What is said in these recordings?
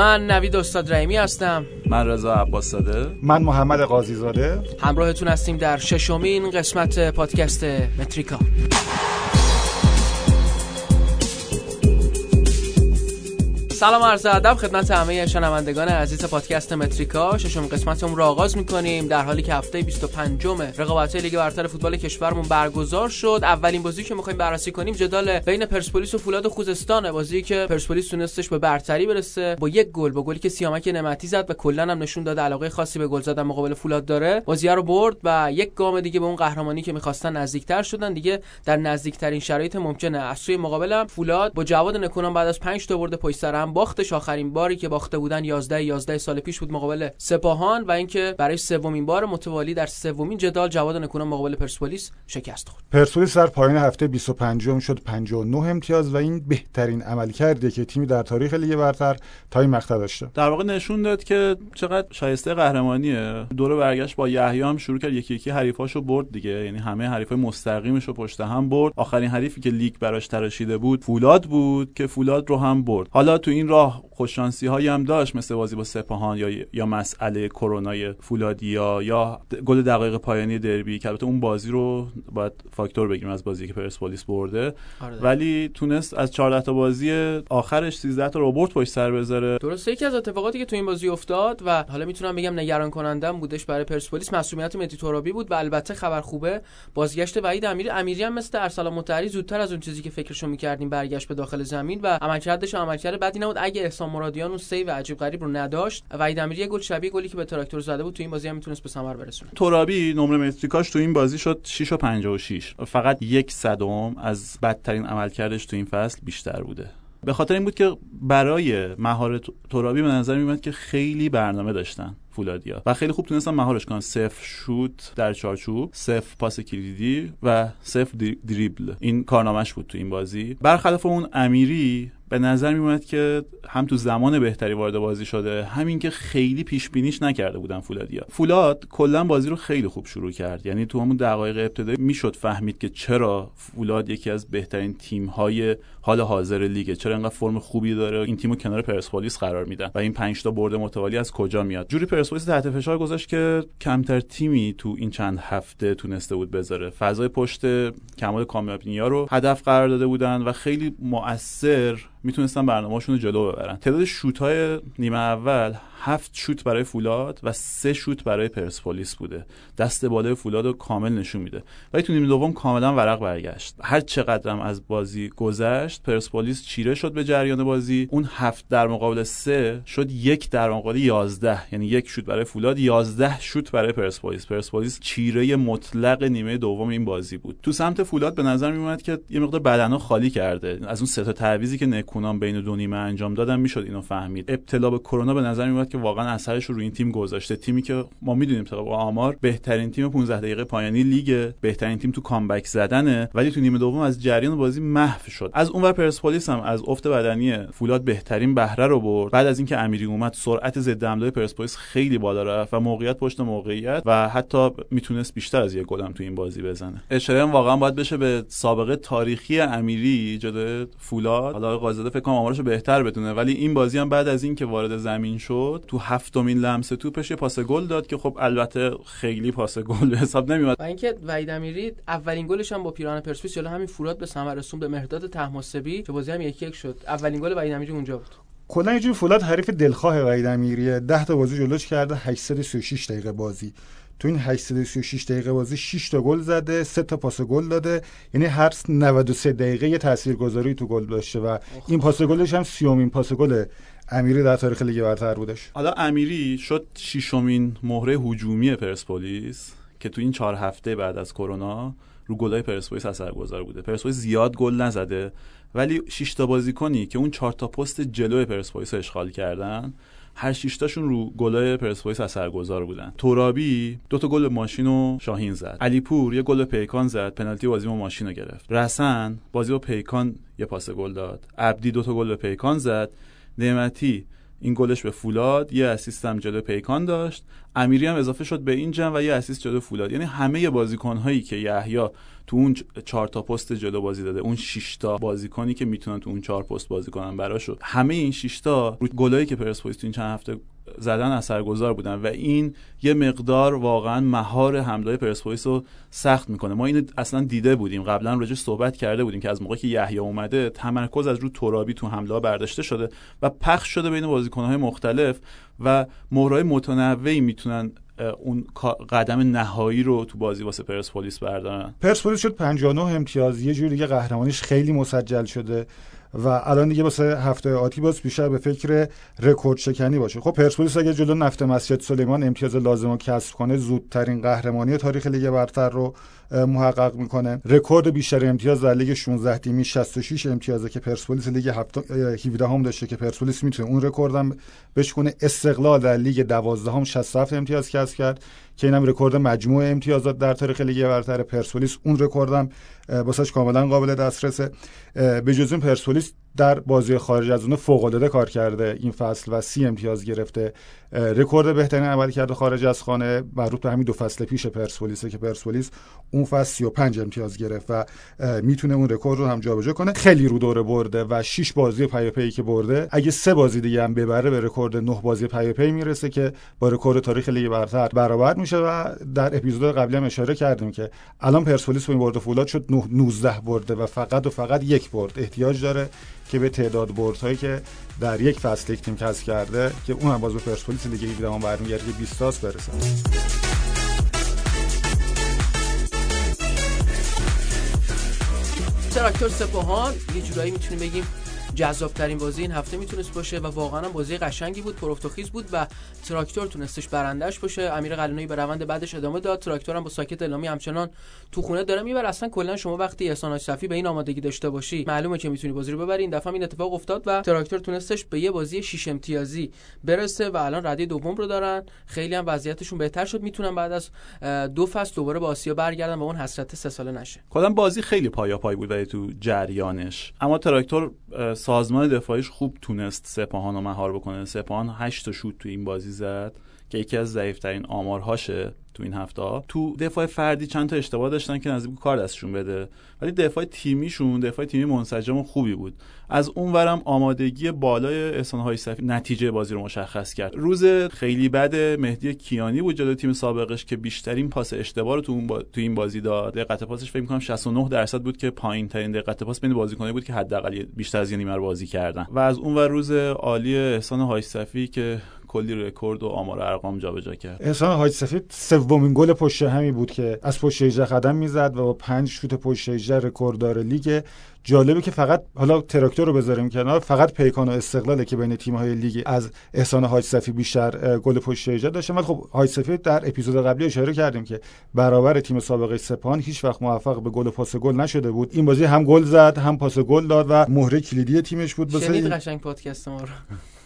من نوید استاد رحیمی هستم. من رضا عباس زاده من محمد قاضی زاده همراهتون هستیم در ششمین قسمت پادکست متریکا. سلام عرض ادب خدمت همه شنوندگان عزیز پادکست متریکا. ششم قسمتمون رو آغاز می‌کنیم. در حالی که هفته 25 رقابت لیگ برتر فوتبال کشورمون برگزار شد. اولین بازی که می‌خوایم بررسی کنیم جدال بین پرسپولیس و فولاد خوزستان. بازی که پرسپولیس تونستش به برتری برسه. با یک گل با گلی که سیامک نعمتی زد و کلا هم نشون داد علاقه خاصی به گل زدن مقابل فولاد داره. بازی رو برد و یک گام دیگه به اون قهرمانی که می‌خواستن نزدیکتر شدن. دیگه در نزدیکترین شرایط ممکنه. از سوی مقابلم فولاد با جواد نکونام بعد از 5 تا برد پشت باختش آخرین باری که باخته بودن 11 11 سال پیش بود مقابل سپاهان و اینکه برای سومین بار متوالی در سومین جدال جواد نکونام مقابل پرسپولیس شکست خورد. پرسپولیس در پایان هفته 25 م شد 59 امتیاز و این بهترین عملکردی که تیمی در تاریخ لیگ برتر تا این مقطع داشته در واقع نشون داد که چقدر شایسته قهرمانیه. دور برگشت با یحیی هم شروع کرد. یکی یکی حریفاشو برد دیگه. یعنی همه حریفای مستقیمش رو پشت هم برد. آخرین حریفی که لیگ براش تراشیده بود فولاد بود که فولاد رو هم برد. حالا تو این راه خوششانسی هایی هم داشت مثل بازی با سپاهان یا یا مسئله کرونای فولادیا یا گل دقایق پایانی دربی که البته اون بازی رو باید فاکتور بگیریم از بازی که پرسپولیس برده. آره. ولی تونست از 14 تا بازی آخرش 13 تا رو با برد پشت سر بذاره. درسته یکی از اتفاقاتی که تو این بازی افتاد و حالا می‌تونم بگم نگران کنندم بودش برای پرسپولیس مصدومیت مهدی ترابی بود و البته خبر خوبه بازگشت وحید امیری امیری هم مثل ارسلان مطهری زودتر از اون چیزی که فکرشو می‌کردیم برگشت به داخل زمین و عملکردش عملکرد بدی نبود. اگه احسان مرادیان اون save عجیب غریب رو نداشت وحید امیری گل شبیه گلی که به تراکتور زده بود تو این بازی هم می‌تونست به ثمر برسونه. ترابی نمره متریکاش تو این بازی شد 6 و 56 فقط یک صدم از بدترین عملکردش تو این فصل بیشتر بوده. به خاطر این بود که برای مهار ترابی به نظر میومد که خیلی برنامه داشتن. فولادیا. و خیلی خوب تونستن مهارش کنن صفر شوت در چارچوب صفر پاس کلیدی و صفر دریبل. این کارنامهش بود تو این بازی. برخلاف اون امیری به نظر میومد که هم تو زمان بهتری وارد بازی شده همین که خیلی پیش بینیش نکرده بودن فولادیا. فولاد کلا بازی رو خیلی خوب شروع کرد. یعنی تو همون دقایق ابتدایی می‌شد فهمید که چرا فولاد یکی از بهترین تیم های حال حاضر لیگه. چرا انقدر فرم خوبی داره. این تیمو کنار پرسپولیس قرار میدن. و این 5 تا برد متوالی از کجا میاد؟ جوری پرسپولیس تحت فشار گذاشت که کمتر تیمی تو این چند هفته تونسته بود بذاره. فضای پشت کمال کامیابینیا رو هدف قرار داده بودن و خیلی مؤثر می‌تونستن برنامه‌شون رو جلو ببرن. تعداد شوت های نیمه اول هفت شوت برای فولاد و سه شوت برای پرسپولیس بوده. دست بالای فولاد رو کامل نشون میده. ولی تو نیمه دوم کاملا ورق برگشت. هر چقدرم از بازی گذشت پرسپولیس چیره شد به جریان بازی. اون هفت در مقابل سه شد یک در مقابل یازده. یعنی یک شوت برای فولاد یازده شوت برای پرسپولیس. پرسپولیس چیره مطلق نیمه دوم این بازی بود. تو سمت فولاد به نظر میومد که یه مقدار بدنها خالی کرده. از اون سه تا تعویضی که نکونام بین دو نیمه انجام دادن می‌شد اینو فهمید. ابتلا به کرونا به نظر میومد که واقعا اثرش رو روی این تیم گذاشته. تیمی که ما می‌دونیم طبق آمار بهترین تیم 15 دقیقه پایانی لیگ بهترین تیم تو comeback زدنه ولی تو نیمه دوم از جریان بازی محو شد. از اونور پرسپولیس هم از افت بدنی فولاد بهترین بهره رو برد. بعد از اینکه امیری اومد سرعت ضد حمله پرسپولیس خیلی بالا رفت و موقعیت پشت موقعیت و حتی می‌تونست بیشتر از یک گل هم تو این بازی بزنه. اشاره واقعا باید بشه به سابقه تاریخی امیری جلوی فولاد. حالا قاضی فکر کنم آمارشو بهتر بدونه ولی این بازی هم بعد از اینکه وارد زمین شد تو هفتمین لمس توپش یه پاس گل داد که خب البته خیلی پاس گل به حساب نمیاد و اینکه وحید امیری اولین گلش هم با پیراهن پرسپولیس جلو همین فولاد به ثمر رسوند به مهرداد طهماسبی که بازی هم یک یک شد. اولین گل وحید امیری اونجا بود. کلا یه جور فولاد حریف دلخواه وحید امیری 10 تا بازی جلوش کرده 836 دقیقه بازی. تو این 836 دقیقه بازی 6 تا گل زده 3 تا پاس گل داده. یعنی هر 93 دقیقه یه تاثیرگذاری تو گل داشته و این پاس گلش هم سیومین پاس گل امیری در تاریخ لیگ برتر بودش. حالا امیری شد ششمین مهره هجومی پرسپولیس که تو این چهار هفته بعد از کرونا رو گلای پرسپولیس اثرگذار بوده. پرسپولیس زیاد گل نزده. ولی 6 تا بازیکنی که اون 4 تا پست جلوی پرسپولیس اشغال کردن هر شیشتاشون رو گلای پرسپولیس اثرگذار بودن. تورابی دو تا گل ماشین و شاهین زد. علیپور یه گل پیکان زد پنالتی بازی با ماشین رو گرفت. رسن بازی با پیکان یه پاس گل داد. عبدی دو تا گل به پیکان زد. نعمتی این گلش به فولاد یه اسیست هم جلو پیکان داشت. امیری هم اضافه شد به این جمع و یه اسیست جلو فولاد. یعنی همه بازیکن هایی که یحیی تو اون چهار تا پست جلو بازی داده اون 6 تا بازیکنی که می‌تونن تو اون چهار پست بازی کنن براشو همه این 6 تا رو گلایی که پرسپولیس تو این چند هفته زدن اثرگذار بودن و این یه مقدار واقعا مهار حمله پرسپولیس رو سخت می‌کنه. ما اینو اصلا دیده بودیم. قبلا راجع صحبت کرده بودیم که از موقعی که یحیی اومده تمرکز از رو ترابی تو حمله برداشته شده و پخش شده بین بازیکن‌های مختلف و مهرهای متنوعی می‌تونن اون قدم نهایی رو تو بازی واسه پرسپولیس بردارن. پرسپولیس شد 59 امتیاز. یه جوری دیگه قهرمانیش خیلی مسجل شده. و الان دیگه واسه هفته آتی باز بیشتر به فکر رکورد شکنی باشه. خب پرسپولیس اگه جلو نفت مسجد سلیمان امتیاز لازم رو کسب کنه زودترین قهرمانی تاریخ لیگ برتر رو محقق می‌کنه. رکورد بیشتر امتیاز در لیگ 16 تیمی 66 امتیازه که پرسپولیس لیگ 17 هم داشته که پرسپولیس می‌تونه اون رکوردم بشکنه استقلال در لیگ 12 هم 67 امتیاز کسب کرد که اینم رکورد مجموع امتیازات در تاریخ لیگ برتر پرسپولیس. اون رکوردم واسش کاملا قابل دسترسه. به جز این پرسپولیس در بازی خارج از خونه فوق العاده کار کرده این فصل و سی امتیاز گرفته. رکورد بهترین عمل کرده خارج از خانه مربوط به همین دو فصل پیش پرسپولیسه که پرسپولیس اون فصل 35 امتیاز گرفت و می‌تونه اون رکورد رو هم جابجا کنه. خیلی رو دوره برده و 6 بازی پیاپی که برده. اگه سه بازی دیگه هم ببره به رکورد 9 بازی پیاپی می‌رسه که با رکورد تاریخ لیگ برتر برابر میشه و در اپیزود قبلی هم اشاره کردیم که الان پرسپولیس با این برد فولاد شد 19 برده و فقط و فقط یک برد. احتیاج داره که به تعداد بردهایی که در یک فصل یک تیم کسب کرده که اون هم باز به پرسپولیس لیگ 17 هم برمیگرده که 20 تاس برسه. تراکتور سپاهان یه جورایی می‌تونیم بگیم جذاب ترین بازی این هفته می‌تونست باشه و واقعا هم بازی قشنگی بود پروفتوخیز بود و تراکتور تونستش برندش باشه. امیر قلنوی به روند بعدش ادامه داد. تراکتور هم با ساکت الامی همچنان تو خونه داره می‌بره. اصلا کلا شما وقتی احسان صفی به این آمادگی داشته باشی معلومه که می‌تونی بازی رو ببری. این دفعه این اتفاق افتاد و تراکتور تونستش به یه بازی 6 امتیازی برسه و الان رده دوم رو دارن. خیلی هم وضعیتشون بهتر شد. می‌تونن بعد از دو فصل دوباره به آسیا برگردن و اون حسرت سه ساله نشه. کلا بازی خیلی پایا پای بود تو جریانش؟ اما تراکتور سازمان دفاعیش خوب تونست سپاهان رو مهار بکنه. سپاهان 8 تا شوت تو این بازی زد. که یکی از ضعیفترین آمارهاشه تو این هفته. تو دفاع فردی چند تا اشتباه داشتن که نزدیک کار دستشون بده. ولی دفاع تیمیشون دفاع تیمی منسجم و خوبی بود. از اونورم آمادگی بالای احسان های صفی نتیجه بازی رو مشخص کرد. روز خیلی بد مهدی کیانی بود جلو تیم سابقش که بیشترین پاس اشتباه رو تو اون با... تو این بازی داد. دقت پاسش فکر کنم 69 درصد بود که پایین ترین دقت پاس بین بازیکنایی بود که حداقل بیشتر از یه نیمه بازی کردن. و از اونور روز عالی احسان های صفی که کلی رکورد و آمار ارقام جابجا کرد. احسان حاج سفید سومین گل پشت ۱۸ همی بود که از پشت 18 قدم می‌زد و با پنج شوت پشت 18 رکورددار لیگ جالبه که فقط حالا تراکتور رو بذاریم کنار فقط پیکان و استقلاله که بین تیم‌های لیگ از احسان حاج صفی بیشتر گل پشت 18 داشته ولی خب حاج صفی در اپیزود قبلی اشاره کردیم که برابر تیم سابقه سپاهان هیچ وقت موفق به گل و پاس گل نشده بود. این بازی هم گل زد هم پاس گل داد و مهره کلیدی تیمش بود. واسه قشنگ پادکست ما رو.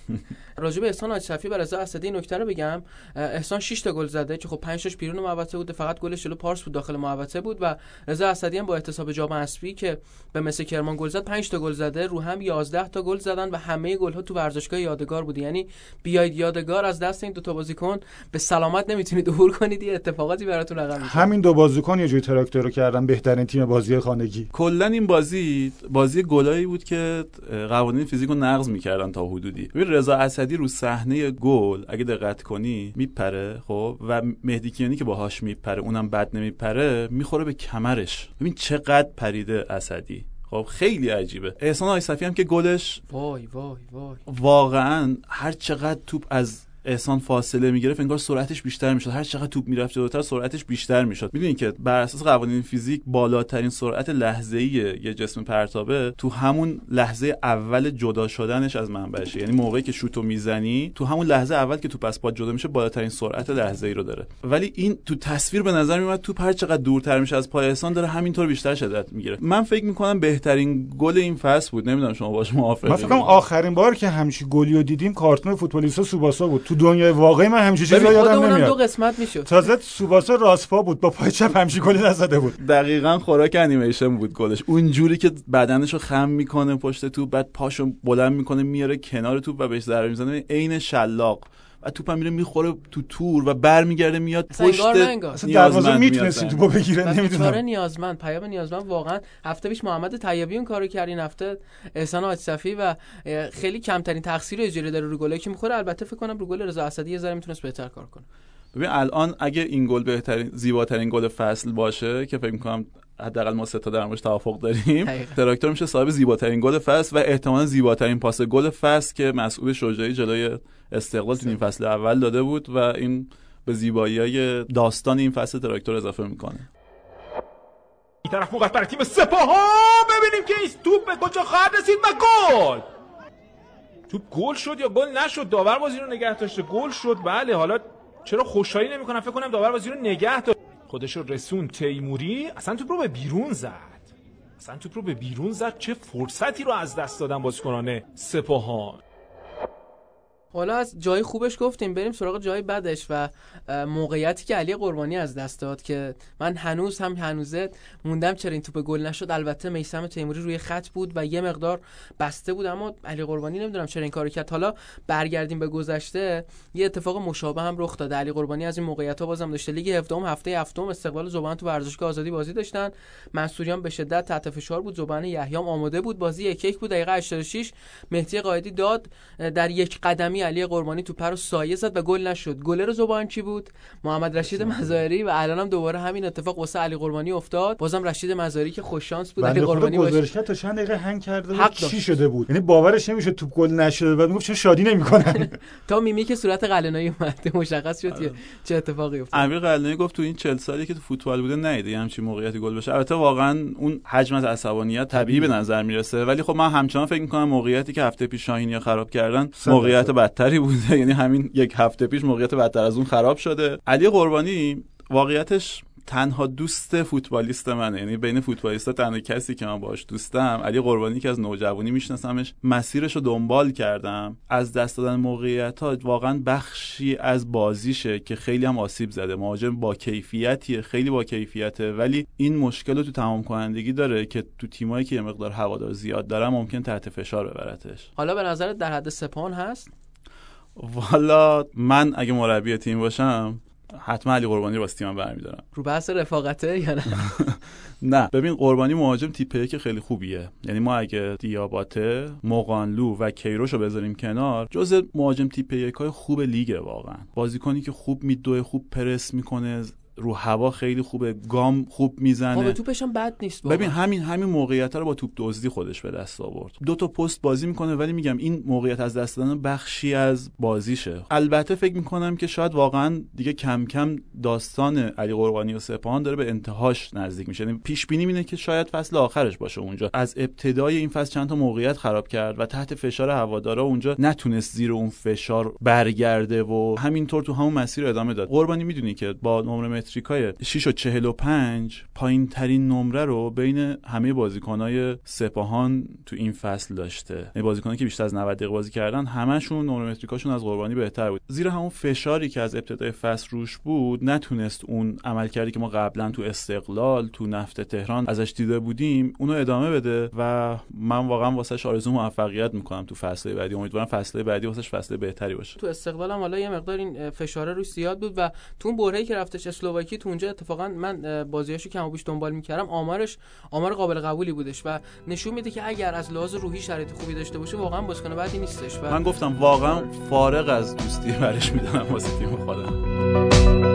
راجع به احسان صفی بر رضا اسدی نکته رو بگم. احسان 6 تا گل زده که خب 5 تاش بیرون محوطه بود فقط گلش جلو پارس بود داخل محوطه بود و رضا اسدی هم با احتساب جام حذفی که به مثل کرمان گل زد 5 تا گل زده. رو هم 11 تا گل زدن و همه گل ها تو ورزشگاه یادگار بود یعنی بیاید یادگار از دست این دو تا بازیکن. به سلامت نمی‌تونید عبور کنید. یه اتفاقاتی براتون رقم میشه همین دو بازیکن یه جوری تراکتور رو کردن. بهترین تیم بازی خانگی. کلا این بازی بازی گلایی بود که قوانین فیزیک رو نقض می‌کردن تا حدودی. ببین رضا اسدی رو صحنه گل اگه دقت کنی میپره خب؟ و مهدی کیانی که باهاش میپره اونم بد نمیپره می‌خوره به کمرش. ببین چقدر پریده اسدی. خب خیلی عجیبه. احسان آیصفی هم که گلش وای وای وای. واقعا هر چقدر توپ از احسان فاصله می‌گرفت انگار سرعتش بیشتر می‌شد. هر چقدر توپ می‌رفت جلوتر سرعتش بیشتر می‌شد. می‌دونید که بر اساس قوانین فیزیک بالاترین سرعت لحظه ای یه جسم پرتابه تو همون لحظه اول جدا شدنش از منبعشه. یعنی موقعی که شوتو می‌زنی تو همون لحظه اول که توپ از پا جدا میشه بالاترین سرعت لحظه ای رو داره. ولی این تو تصویر به نظر میومد توپ هر چقدر دورتر میشه از پای احسان داره همینطور بیشتر شدت می‌گیره. من فکر می‌کنم بهترین گل این فصل بود. نمی‌دونم شما باش موافقی من فکر آخرین بار که همچی گلی دیدیم کارتون فوتبالیستا سوباسا بود. تو دنیای واقعی من همچین خود یادم اونم دو نمیاد. قسمت می‌شد. تازه سوباسا راست پا بود با پای چپ همچین گلی نزده بود. دقیقا خوراک انیمیشن بود گلش. اون جوری که بدنشو خم می‌کنه پشت توپ بعد پاشو بلند می‌کنه میاره کنار توپ و بهش ضربه می‌زنه. عین شلاق. و توپم میره می‌خوره تو تور و برمیگرده میاد اصلا پشت. اصلا دروازه میاد توپو بگیره نمی‌دونم نیازمند پیام نیازمند واقعا هفته پیش محمد طیبی اون کارو کرد این هفته احسان آجصفی و خیلی کمترین تقصیر اجری داره رو گلی که می‌خوره البته فکر کنم رو گل رضا اسدی یه ذره می‌تونست بهتر کار کنه ببین الان اگه این گل بهترین زیباترین گل فصل باشه که فکر می‌کنم حداقل ما سه تا در موردش توافق داریم حقیقا. تراکتور میشه صاحب زیباترین گل فصل و احتمالا زیباترین پاس گل فصل که مسعود شجاعی جلوی استقلال تو این فصل اول داده بود و این به زیبایی های داستان این فصل تراکتور اضافه می‌کنه. این طرف موقع برای تیم سپاه ها ببینیم که این توپ به کجا خواهد رسید و گل! توپ گل شد یا گل نشد؟ داور بازی رو نگه داشته. گل شد. بله حالا چرا خوشحالی نمی‌کنم؟ فکر کنم داور بازی رو نگه داشت. خودش رو رسون تیموری. اصلا توپ رو به بیرون زد. اصلا توپ رو به بیرون زد. چه فرصتی رو از دست دادن بازیکنان سپاهان؟ حالا از جای خوبش گفتیم بریم سراغ جای بدش و موقعیتی که علی قربانی از دست داد که من هنوز هم هنوزه موندم چرا این توپ گل نشد. البته میسم تیموری روی خط بود و یه مقدار بسته بود اما علی قربانی نمی‌دونم چرا این کارو کرد. حالا برگردیم به گذشته یه اتفاق مشابه هم رخ داد علی قربانی از این موقعیت ها بازم داشته. لیگ هفدهم هفته هفتم استقبال زبان تو ورزشگاه آزادی بازی داشتن. منصوریان به شدت تحت فشار بود. زبان یحیام آماده بود. بازی یک یک بود. دقیقه 86 مهدی قائدی داد. در یک قدمی علی قربانی توپ رو سایه زد و گل نشد. گلر زبان کی بود؟ محمد رشید مزاری و الانم دوباره همین اتفاق واسه علی قربانی افتاد. بازم رشید مزاری که خوش شانس بود. علی قربانی گزارش کرد تا چند دقیقه هنگ کرده حق. چی شده بود؟ یعنی باورش نمیشه توپ گل نشده بعد می‌گفت چرا شادی نمی‌کنن؟ تا میمی که صورت قلنایی اومده مشخص شد که چه اتفاقی افتاد. امیر قلعه‌ای گفت تو این 40 سالی که تو فوتبال بوده ندیده یه همچین موقعیتی گل بشه. البته واقعا اون حجم از عصبانیت طبیعی به نظر می‌رسه. ولی خب من همچنان فکر می‌کنم موقعیتی که هفته پیش شاهینیا خراب کردن موقعیت درصد. بدتری بوده. یعنی همین یک هفته پیش موقعیت بدتر از اون خراب شده. علی قربانی واقعیتش تنها دوست فوتبالیست منه. یعنی بین فوتبالیستا تنها کسی که من باش دوستم علی قربانی که از نوجوانی میشناسمش مسیرش رو دنبال کردم. از دست دادن موقعیت ها واقعا بخشی از بازیشه که خیلی هم آسیب زده. مهاجم با کیفیتیه خیلی با کیفیته ولی این مشکل رو تو تمام کنندگی داره که تو تیمایی که یه مقدار هوادار زیاد دارن ممکن تحت فشار ببرتش. حالا به نظرت در حد سپان هست؟ والا من اگه مربی تیم باشم حتما علی قربانی رو واسه تیمم برمیدارم. رو بحث رفاقته یا نه؟ نه. ببین قربانی مهاجم تیپ که خیلی خوبیه. یعنی ما اگه دیاباته مقانلو و کیروش رو بذاریم کنار جز مهاجم تیپ های خوب لیگه واقعا. بازیکنی که خوب میدوه خوب پرس می‌کنه رو هوا خیلی خوبه گام خوب می‌زنه. توپش هم بد نیست واقعا. ببین همین همین موقعیت رو با توپ دزدی خودش به دست آورد. دو تا پست بازی می‌کنه ولی میگم این موقعیت از دست دادن بخشی از بازیشه. البته فکر می‌کنم که شاید واقعا دیگه کم کم داستان علی قربانی و سپاهان داره به انتهاش نزدیک میشه. یعنی پیش بینی اینه که شاید فصل آخرش باشه اونجا. از ابتدای این فصل چند تا موقعیت خراب کرد و تحت فشار هوادارا اونجا نتونست زیر اون فشار برگرده و همینطور تو همون مسیر ادامه داد. قربانی می‌دونی که با نمره متریکای 6 و 45 پایین ترین نمره رو بین همه بازیکنای سپاهان تو این فصل داشته. یعنی بازیکنایی که بیشتر از 90 دقیقه بازی کردن همشون نمره متریکاشون از قربانی بهتر بود. زیر همون فشاری که از ابتدای فصل روش بود نتونست اون عملکردی که ما قبلا تو استقلال تو نفت تهران ازش دیده بودیم اونو ادامه بده و من واقعا واسش آرزو موفقیت می‌کنم تو فصل بعدی. امیدوارم فصل بعدی واسش فصل بهتری باشه. تو استقلالم حالا یه مقدار این فشاره روش زیاد بود و تو اون برهه‌ای که رفتش اسلوواکی تو اونجا اتفاقا من بازیاشو کم و بیش دنبال می‌کردم. آمارش آمار قابل قبولی بودش و نشون میده که اگر از لحاظ روحی شرایط خوبی داشته باشه واقعا بازیکن بدی نیستش و من گفتم واقعا فارغ از دوستی برش می‌دونم واسه تیم خودم.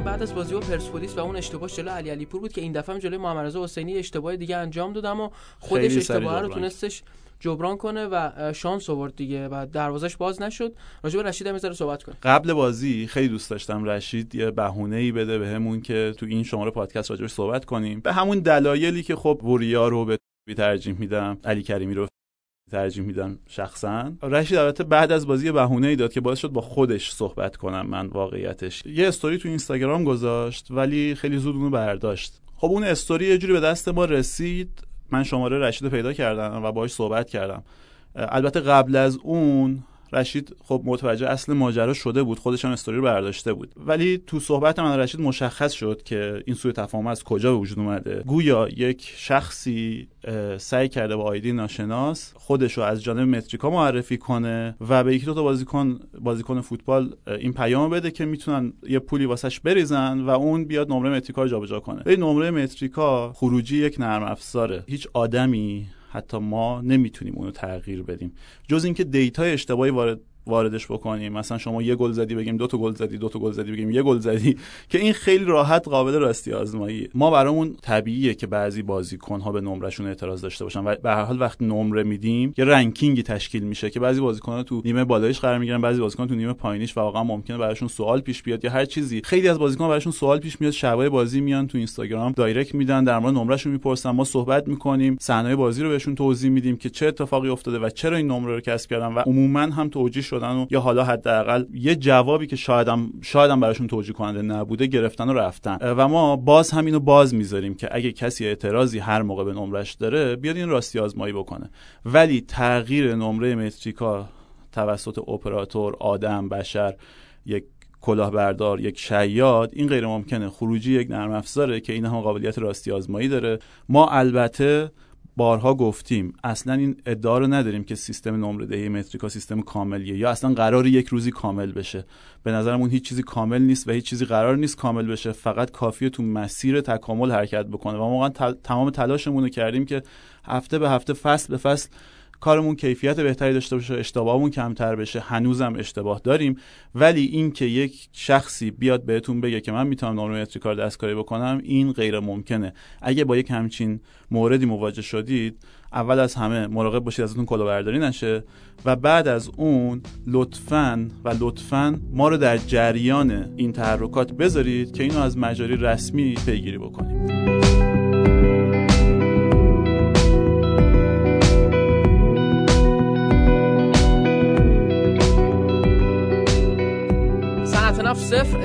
کنم بعد از بازی با پرسپولیس و اون اشتباه جلو علی علی پور بود که این دفعه هم جلوی محمد رضا حسینی اشتباه دیگه انجام داد اما خودش اشتباه رو تونستش جبران کنه و شانس آورد دیگه و دروازش باز نشد. راجع به رشید هم یه صحبت کنیم. قبل بازی خیلی دوست داشتم رشید یه بهونه ای بده بهمون که تو این شماره پادکست راجعش صحبت کنیم. به همون دلایلی که خب وریا رو به ترجیح میدم علی کریمی رو ترجیح میدم شخصا. رشید البته بعد از بازی بهونه ای داد که باعث شد با خودش صحبت کنم من واقعیتش. یه استوری تو اینستاگرام گذاشت ولی خیلی زود اونو برداشت. خب اون استوری یه جوری به دست ما رسید. من شماره رشید پیدا کردم و باهاش صحبت کردم. البته قبل از اون رشید خب متوجه اصل ماجرا شده بود خودش هم استوری رو برداشته بود. ولی تو صحبت من رشید مشخص شد که این سوء تفاهم از کجا به وجود اومده. گویا یک شخصی سعی کرده با ID ناشناس خودش رو از جانب متریکا معرفی کنه و به یکی دو تا بازیکن بازیکن فوتبال این پیام بده که می‌تونن یه پولی واسش بریزن و اون بیاد نمره متریکا رو جابجا کنه. این نمره متریکا خروجی یک نرم افزاره. هیچ آدمی حتی ما نمی‌تونیم اونو تغییر بدیم. جز اینکه data ی اشتباهی وارد واردش بکنیم. مثلا شما یه گل زدی بگیم دو تا گل زدی دو تا گل زدی بگیم یه گل زدی که این خیلی راحت قابل راستی آزمایی. ما برامون طبیعیه که بعضی بازیکن ها به نمرشون اعتراض داشته باشن و به هر حال وقت نمره میدیم یه ranking ی تشکیل میشه که بعضی بازیکن ها تو نیمه بالایش قرار می‌گیرن بعضی بازیکن تو نیمه پایینیش و واقعا ممکنه براشون سوال پیش بیاد یا هر چیزی. خیلی از بازیکن براشون سوال پیش میاد شبای بازی میان تو اینستاگرام دایرکت میدن در مورد نمرهشون می‌پرسن ما صحبت می‌کنیم صحنه بازی رو بهشون توضیح میدیم که چه اتفاقی افتاده و چرا این نمره رو کسب کردن و عموما هم توجیه شدن و یا حالا حداقل یه جوابی که شایدم شایدم براشون توجیه کننده نبوده گرفتن و رفتن. و ما باز همینو باز می‌ذاریم که اگه کسی اعتراضی هر موقع به نمرش داره بیاد این راستی آزمایی بکنه. ولی تغییر نمره متریکا توسط اپراتور آدم بشر یک کلاهبردار یک شیاد این غیر ممکنه. خروجی یک نرم افزاره که این هم قابلیت راستی آزمایی داره. ما البته بارها گفتیم اصلا این ادعا رو نداریم که سیستم نمره دهی متریکا سیستم کاملیه یا اصلا قرار یک روزی کامل بشه. به نظرمون هیچ چیزی کامل نیست و هیچ چیزی قرار نیست کامل بشه. فقط کافیه تو مسیر تکامل حرکت بکنه. و ما واقعا تمام تلاشمون رو کردیم که هفته به هفته فصل به فصل کارمون کیفیت بهتری داشته باشه اشتباهمون کمتر بشه. هنوزم اشتباه داریم. ولی اینکه یک شخصی بیاد بهتون بگه که من می‌تونم نورمتری کار دستکاری بکنم این غیر ممکنه. اگه با یک همچین موردی مواجه شدید اول از همه مراقب باشید ازتون کلاهبرداری نشه و بعد از اون لطفا و لطفا ما رو در جریان این تحرکات بذارید که اینو از مجاری رسمی پیگیری بکنیم.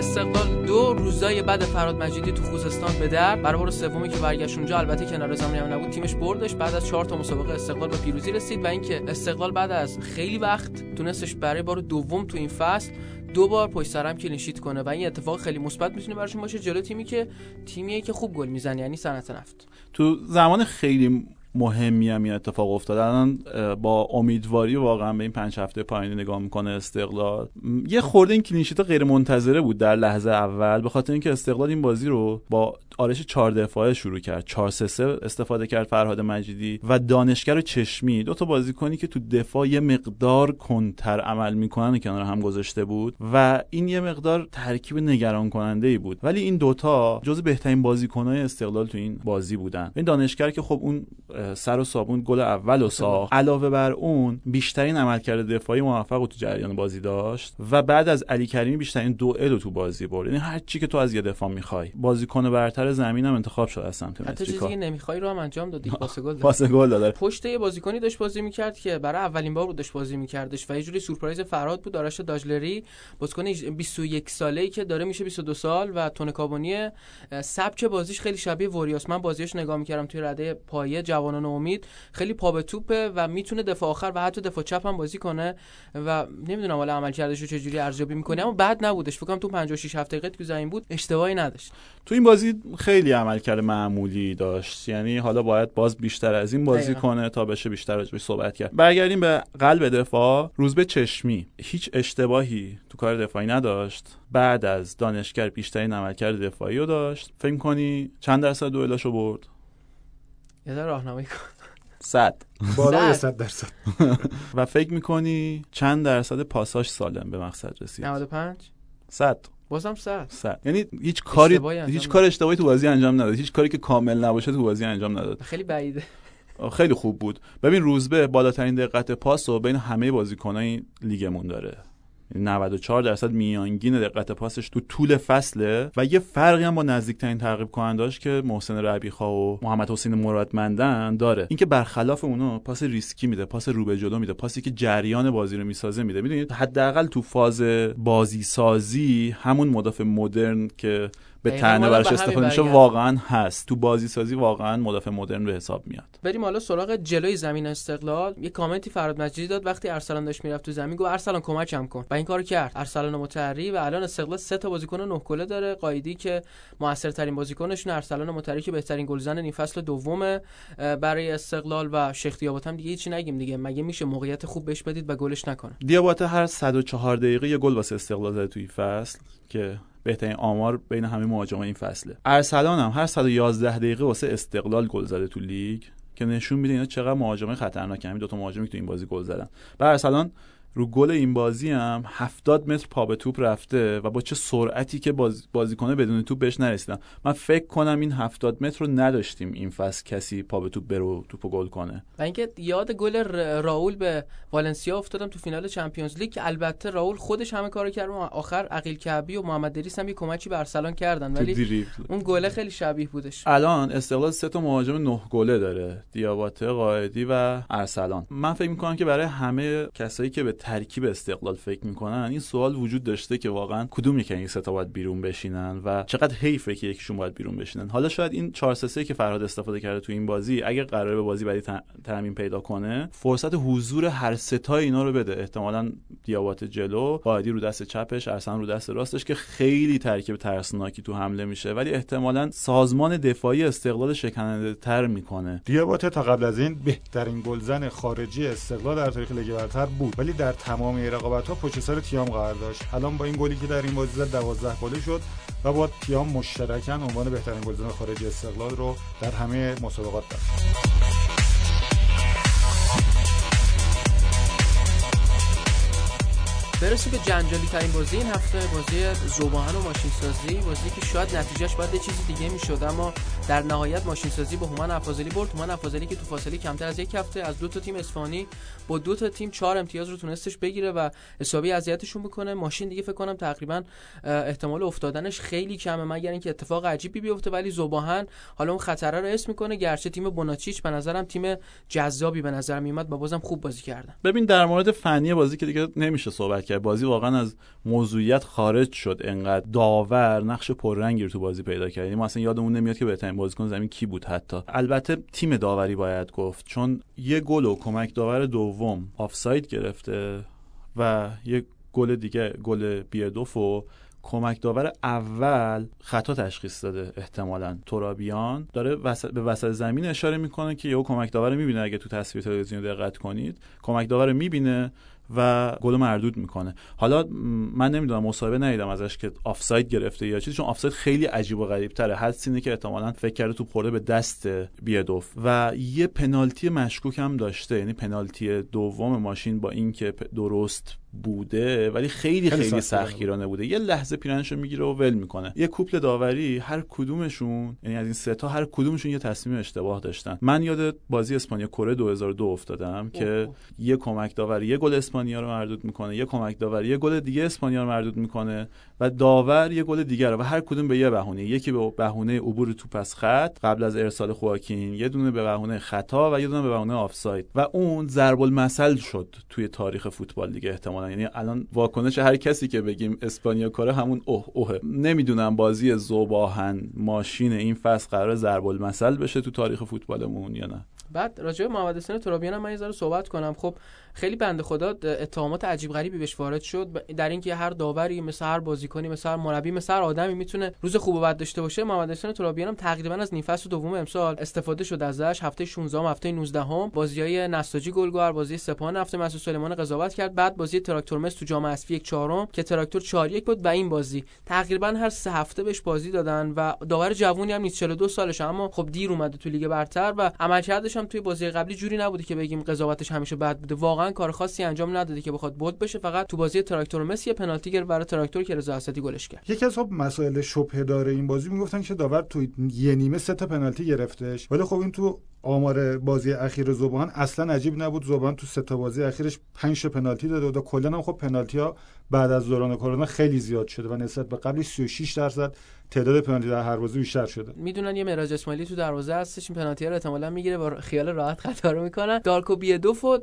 استقلال دو روزای بعد فراد مجیدی تو خوزستان به در برای سومی که برگشت اونجا البته کنار زمانی هم نبود تیمش بردش بعد از چهار تا مسابقه استقلال به پیروزی رسید و اینکه استقلال بعد از خیلی وقت تونستش برای بار دوم تو این فصل دو بار پشت سرم کلینشیت کنه و این اتفاق خیلی مثبت می‌تونه براشون باشه. جلو تیمی که تیمیه که خوب گل می‌زنه یعنی صنعت نفت. تو زمان خیلی مهمی هم این اتفاق افتاد الان با امیدواری واقعا به این پنج هفته پایینی نگاه می‌کنه استقلال. یه خورده این کلینشیت غیر منتظره بود در لحظه اول به خاطر اینکه استقلال این بازی رو با آرش چهار دفاعه شروع کرد. 4 3 استفاده کرد فرهاد مجیدی و دانشگر چشمی. دو تا بازیکنی که تو دفاع یه مقدار کنتر عمل می‌کنن کنار هم گذاشته بود و این یه مقدار ترکیب نگران کننده ای بود. ولی این دوتا جز بهترین بازیکنهای استقلال تو این بازی بودن. این دانشگر که خب اون سر و صابون گل اول و ساخت. علاوه بر اون بیشترین عملکرد دفاعی موفق تو جریان بازی داشت و بعد از علی کریمی بیشترین دوئل تو بازی برد. یعنی هر چی که تو از یه دفاع می‌خوای. بازیکن برتر زمین هم انتخاب شد از سمت حتی چیزی که نمی‌خوای رو هم انجام دادی. پاس گل پاس گل داد پشت یه بازیکنی داشت بازی می‌کرد که برای اولین بار بود داشت بازی میکردش و یه جوری سورپرایز فراد بود دارش داجلری. بازیکن 21 ساله ای که داره میشه 22 سال و تون کابونی سبک بازیش خیلی شبیه وریاس. من بازیش نگاه می‌کردم توی رده پایه جوانان امید. خیلی پا به توپه و می‌تونه دفاع آخر و حتی دفاع چپ هم بازی کنه و نمی‌دونم حالا عملکردش رو چجوری ارزیابی می‌کنه اما بعد نبودش. فکر کنم تو 56 هفته دقیقه تو زمین بود اشتباهی نداشت. تو این بازی خیلی عملکرد معمولی داشت. یعنی حالا باید باز بیشتر از این بازی کنه تا بشه بیشتر راجبش صحبت کرد. برگردیم به قلب دفاع. روزبه چشمی. هیچ اشتباهی تو کار دفاعی نداشت. بعد از دانشگر بیشترین عملکرد دفاعی رو داشت. فکر کنی چند درصد دوئلاشو برد؟ یه راهنمایی کن. صد. بالای صد. درصد. و فکر می‌کنی چند درصد پاساش سالم به مقصد رسید؟ 95 صد. بازم صد. صد. یعنی هیچ کاری هیچ کار اشتباهی تو بازی انجام نداد. هیچ کاری که کامل نباشه تو بازی انجام نداد. خیلی بعیده. خیلی خوب بود. ببین روزبه بالاترین دقت پاس رو بین همه بازیکنای لیگمون داره. 94 درصد میانگین دقت پاسش تو طول فصله و یه فرقی هم با نزدیکترین تعقیب کننداش که محسن ربیخا و محمد حسین مرادمندن داره. اینکه برخلاف اونا پاس ریسکی میده پاس رو به جلو میده پاسی که جریان بازی رو می‌سازه میده. می‌دونید؟ حداقل تو فاز بازی سازی همون مدافع مدرن که به تنه براش استفاده میشه. واقعا هست. تو بازی سازی واقعا مدافع مدرن به حساب میاد. بریم حالا سراغ جلوی زمین استقلال. یه کامنتی فراد مجیدی داد. وقتی ارسلان داشت می‌رفت تو زمین گفت ارسلان کمکم کن. و این کارو کرد. ارسلان مطری و الان استقلال سه تا بازیکن نه گله داره. قایدی که موثرترین بازیکنشون ارسلان مطری که بهترین گلزن نیم فصل دومه برای استقلال و شیخ دیابات هم دیگه هیچی نگیم دیگه. مگه میشه موقعیت خوب بهش بدید و گلش نکنه؟ دیاباته هر 104 دقیقه یه گل واسه استقلال زده توی فصل. که بهترین آمار بین همه مهاجما این فصله. ارسلان هم هر 111 دقیقه واسه استقلال گل زده تو لیگ که نشون میده اینا چقدر مهاجمه خطرناکه همین دو تا مهاجمی که تو این بازی گل زدن. و ارسلان رو گل این بازی هم 70 متر پا به توپ رفته و با چه سرعتی که باز بازیکنه بدون توپ بهش نرسیدن. من فکر کنم این 70 متر رو نداشتیم این فصل کسی پا به توپ برو توپو گل کنه. و اینکه یاد گل راول به والنسیا افتادم تو فینال چمپیونز لیگ که البته راول خودش همه کارو کرد و آخر عقیل کعبی و محمد دریس هم یه کمکی به ارسلان کردن ولی اون گله خیلی شبیه بودش. الان استقلال سه تا مهاجم نه گله داره دیاباته قائدی و ارسلان. من فکر می‌کنم که برای همه کسایی که به ترکیب استقلال فکر می‌کنن این سوال وجود داشته که واقعا کدوم یکی این سه تا باید بیرون بشینن و چقدر حیفه که یکیشون باید بیرون بشینن. حالا شاید این 4 3 که فرهاد استفاده کرده تو این بازی اگه قراره به بازی بعدی ت- تامین پیدا کنه فرصت حضور هر سه تا اینا رو بده. احتمالاً دیابات جلو قائدی رو دست چپش ارسلان رو دست راستش که خیلی ترکیب ترسناکی تو حمله میشه ولی احتمالاً سازمان دفاعی استقلال شکننده تر می‌کنه. دیاباته تا قبل از این بهترین گلزن خارجی استقلال در تاریخ لیگ برتر بود ولی در تمام رقابت ها پشت سر تیام قرار داشت. الان با این گلی که در این بازی زد 12 گله شد و با تیام مشترکاً عنوان بهترین گلزن خارجی استقلال رو در همه مسابقات داشت. برسیم به جنجالی ترین بازی این هفته بازی زوباهن و ماشین سازی بازی که شاید نتیجهش باید چیزی دیگه می‌شد اما در نهایت ماشین سازی با هومن افاضلی برد. هومن افاضلی که تو فاصله کمتر از یک هفته از دو تا تیم اصفهانی با دو تا تیم چهار امتیاز رو تونستش بگیره و حسابی اذیتشون بکنه. ماشین دیگه فکر کنم تقریبا احتمال افتادنش خیلی کمه مگر اینکه اتفاق عجیبی بیفته. ولی زوباهن حالا اون خطره رو اسم می‌کنه. گرچه تیم بوناچیچ به نظرم تیم جذابی به نظر میومد و بازم خوب بازی کردن. ببین در مورد فنی بازی که دیگه نمیشه صحبت بازی واقعا از موضوعیت خارج شد. انقدر داور نقش پررنگی رو تو بازی پیدا کرد. یعنی ما اصلا یادمون نمیاد که بهترین بازیکن زمین کی بود حتی. البته تیم داوری باید گفت چون یه گل و کمک داور دوم آفساید گرفته و یه گل دیگه گل بیردوف و کمک داور اول خطا تشخیص داده احتمالا. ترابیان داره وسط به وسط زمین اشاره می‌کنه که یهو کمک داور می‌بینه. اگه تو تصویر تلویزیون دقت کنید کمک داور می‌بینه و گل مردود می‌کنه. حالا من نمی‌دونم مصاحبه ندیدم ازش که آفساید گرفته یا چیزی چون آفساید خیلی عجیب و غریب تره حدس اینه که احتمالاً فکر کرده توپ خورده به دست بیردوف و یه پنالتی مشکوک هم داشته یعنی پنالتی دوم ماشین با اینکه درست بوده ولی خیلی خیلی خیلی سختگیرانه بوده. یه لحظه پیرنشو می‌گیره و ول می‌کنه. یه کوپل داوری هر کدومشون یعنی از این سه تا هر کدومشون یه تصمیم اشتباه داشتن. من یاد بازی اسپانیا کره 2002 افتادم که اوه. یه کمک داور یه گل اسپانیا رو مردود می‌کنه. یه کمک داور یه گل دیگه اسپانیا رو مردود می‌کنه و داور یه گل دیگه رو و هر کدوم به یه بهونه. یکی به بهونه عبور توپ از خط قبل از ارسال خواکین یه دونه به بهونه خطا و یه دونه به بهونه آفساید. و اون ضرب المثل شد توی تاریخ فوتبال دیگه احتمالاً. یعنی الان واکنش هر کسی که بگیم اسپانیا کاره همون اوه اوه نمی‌دونم بازی زوباهن ماشین این فصل قرار ضرب المثل بشه تو تاریخ فوتبالمون یا نه. بعد راجع به محمد حسین ترابیان هم من یه ذره صحبت کنم. خب خیلی بنده خدا اتهامات عجیب غریبی بهش وارد شد. در اینکه هر داوری مثل هر بازیکنی مثل هر مربی مثل هر آدمی می‌تونه روز خوب و بد داشته باشه محمد حسین ترابیان هم تقریبا از نیم فصل دوم امسال استفاده شد ازش. هفته 16 ام هفته 19 ام بازیای نساجی گلگوهر بازی سپاهان نفت مسجد سلیمان قضاوت کرد. بعد بازی تراکتور مس تو جام حذفی یک چهارم که تراکتور 4 1 بود و این بازی. تقریبا هر سه هفته بهش بازی دادن و داور جوونی هم نیست 42 سالشه. اما خب دیر اومده تو لیگ برتر و عملکردش هم توی بازی قبلی جوری نبوده که بگیم قضاوتش همیشه بد بوده. واقعا کار خاصی انجام نداده که بخواد بولد بشه فقط تو بازی تراکتور مس یه پنالتی گرفت برای تراکتور که رضا اسدی گلش کرد. یکی از خب مسائل شبهه داره این بازی می‌گفتن که داور تو یه نیمه سه تا پنالتی گرفتش. ولی خب این تو آمار بازی اخیر زبان اصلا عجیب نبود. زبان تو سه تا بازی اخیرش 5 تا پنالتی داده و کلا هم خب پنالتی ها بعد از دوران کرونا خیلی زیاد شده و نسبت به قبل 36 درصد تعداد پنالتی در هر بازی بیشتر شده. می‌دونن یه مراج اسماعیلی تو دروازه هستش این پنالتی رو احتمالاً می‌گیره با خیال راحت خطا رو می‌کنن. دارکو بیدوف و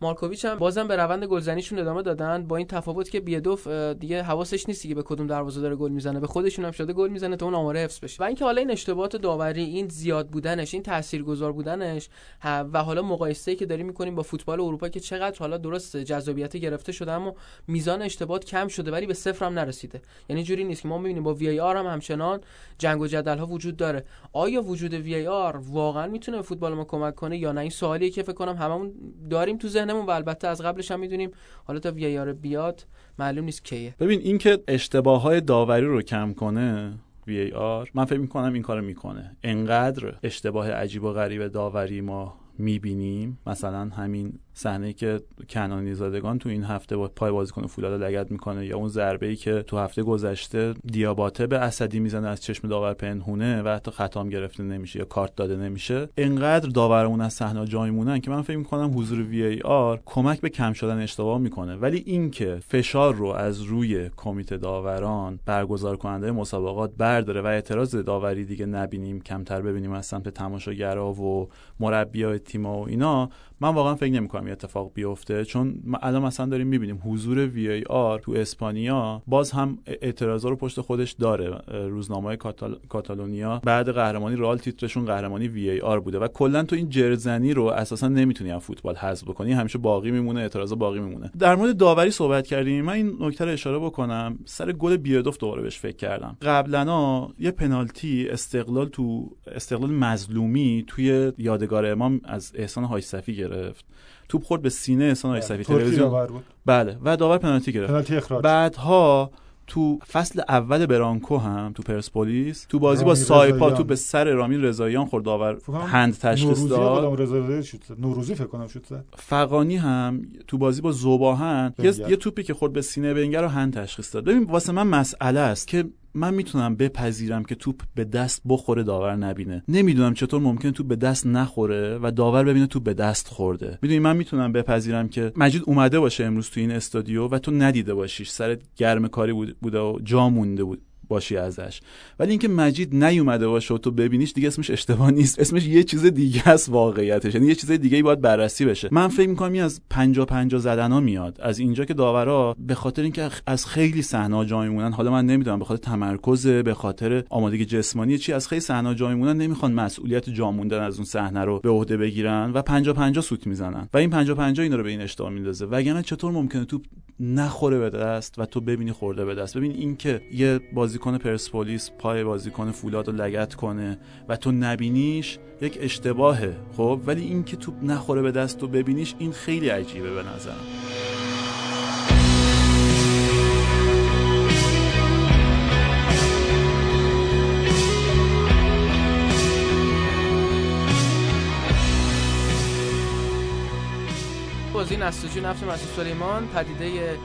مارکوویچ هم بازم به روند گلزنیشون ادامه دادن. با این تفاوت که بیدوف دیگه حواسش نیست که به کدوم دروازه داره گل می‌زنه. به خودشون هم شده گل می‌زنه تا اون آماره حفظ بشه. و اینکه حالا این اشتباهات داوری این زیاد بودنش این تاثیرگذار بودنش و حالا مقایسه‌ای که داریم می‌کنیم با فوتبال اروپا که چقدر حالا درست جذابیت گرفته شده اما میزان اشتباهات کم شده ولی به صفر هم نرسیده. یعنی جوری نیست که ما می‌بینیم با وی آر هم همچنان جنگ و جدل ها وجود داره. آیا وجود وی آر واقعا می‌تونه به فوتبال ما کمک کنه یا نه؟ این سوالیه که فکر کنم هممون داریم تو ذهنمون و البته از قبلش هم می‌دونیم. حالا تا وی آر بیاد معلوم نیست کیه. ببین اینکه اشتباه های داوری رو کم کنه وی آر من فکر می‌کنم این کارو می‌کنه. انقدر اشتباه عجیب و غریب داوری ما می‌بینیم. مثلا همین صحنه که کنانی زادگان تو این هفته با پای بازیکن فولاد لگد می‌کنه یا اون ضربه ای که تو هفته گذشته دیاباته به اسدی می‌زنه از چشم داور پنهونه و حتی خطام گرفته نمیشه یا کارت داده نمیشه. انقدر داورمون از صحنه جای مونن که من فکر می‌کنم حضور وی ای آر کمک به کم شدن اشتباه می‌کنه. ولی اینکه فشار رو از روی کمیته داوران برگزار کننده مسابقات برداره و اعتراض داوری دیگه نبینیم کمتر ببینیم از سمت تماشاگرها و مربیای تیم‌ها و اینا من واقعا فکر نمی‌کنم این اتفاق بیفته چون الان مثلا داریم می‌بینیم حضور وی ای آر تو اسپانیا باز هم اعتراضا رو پشت خودش داره. روزنامه کاتال... کاتالونیا. بعد قهرمانی رئال تیترشون قهرمانی وی ای آر بوده و کلا تو این جرزنی رو اساسا نمی‌تونی از فوتبال حذف بکنی. همیشه باقی میمونه اعتراضا باقی میمونه. در مورد داوری صحبت کردیم. من این نکته رو اشاره بکنم. سر گل بیادوف دوباره بهش فکر کردم. قبلا یه پنالتی استقلال تو استقلال مظلومی توی یادگار امام از احسان های صفی گرفت. توپ خورد به سینه احسان های صفی تلویزیون بله و داور پنالتی گرفت. پنالتی اخراج. بعدها تو فصل اول برانکو هم تو پرسپولیس تو بازی با سایپا تو به سر رامین رضاییان خورد داور هند تشخیص داد. نوروزی فکر کنم شد. فقانی هم تو بازی با زوباهن یه, یه توپی که خورد به سینه بنگر رو هند تشخیص داد. ببین واسه من مسئله است که من می‌تونم بپذیرم که توپ به دست بخوره داور نبینه. نمی‌دونم چطور ممکنه توپ به دست نخوره و داور ببینه توپ به دست خورده. می‌دونی من می‌تونم بپذیرم که مجید اومده باشه امروز تو این استادیو و تو ندیده باشیش. سر گرم کاری بوده و جا مونده بود. باشی ازش. ولی اینکه مجید نیومده باشه و تو ببینیش دیگه اسمش اشتباه نیست. اسمش یه چیز دیگه است واقعیتش. یعنی یه چیز دیگه ای باید بررسی بشه. من فکر می‌کنم این از 50 50 زدنا میاد. از اینجا که داورا به خاطر اینکه از خیلی صحنه جا میمونن حالا من نمی‌دونم به خاطر تمرکز به خاطر آمادگی جسمانی چی از خیلی صحنه جا میمونن نمی‌خوان مسئولیت جا موندن از اون صحنه رو به عهده بگیرن و 50 50 سوت می‌زنن. و این 50 50 اینا رو به این اشتباه میندازه. وگرنه چطور ممکنه تو نخوره به دست و تو ببینی خورده به دست. ببین اینکه یه بازیکن پرسپولیس پای بازیکن فولاد رو لگت کنه و تو نبینیش یک اشتباهه خب؟ ولی اینکه تو نخوره به دست تو ببینیش این خیلی عجیبه به نظرم. بازی نساجی نفت مسعود سلیمان پدیده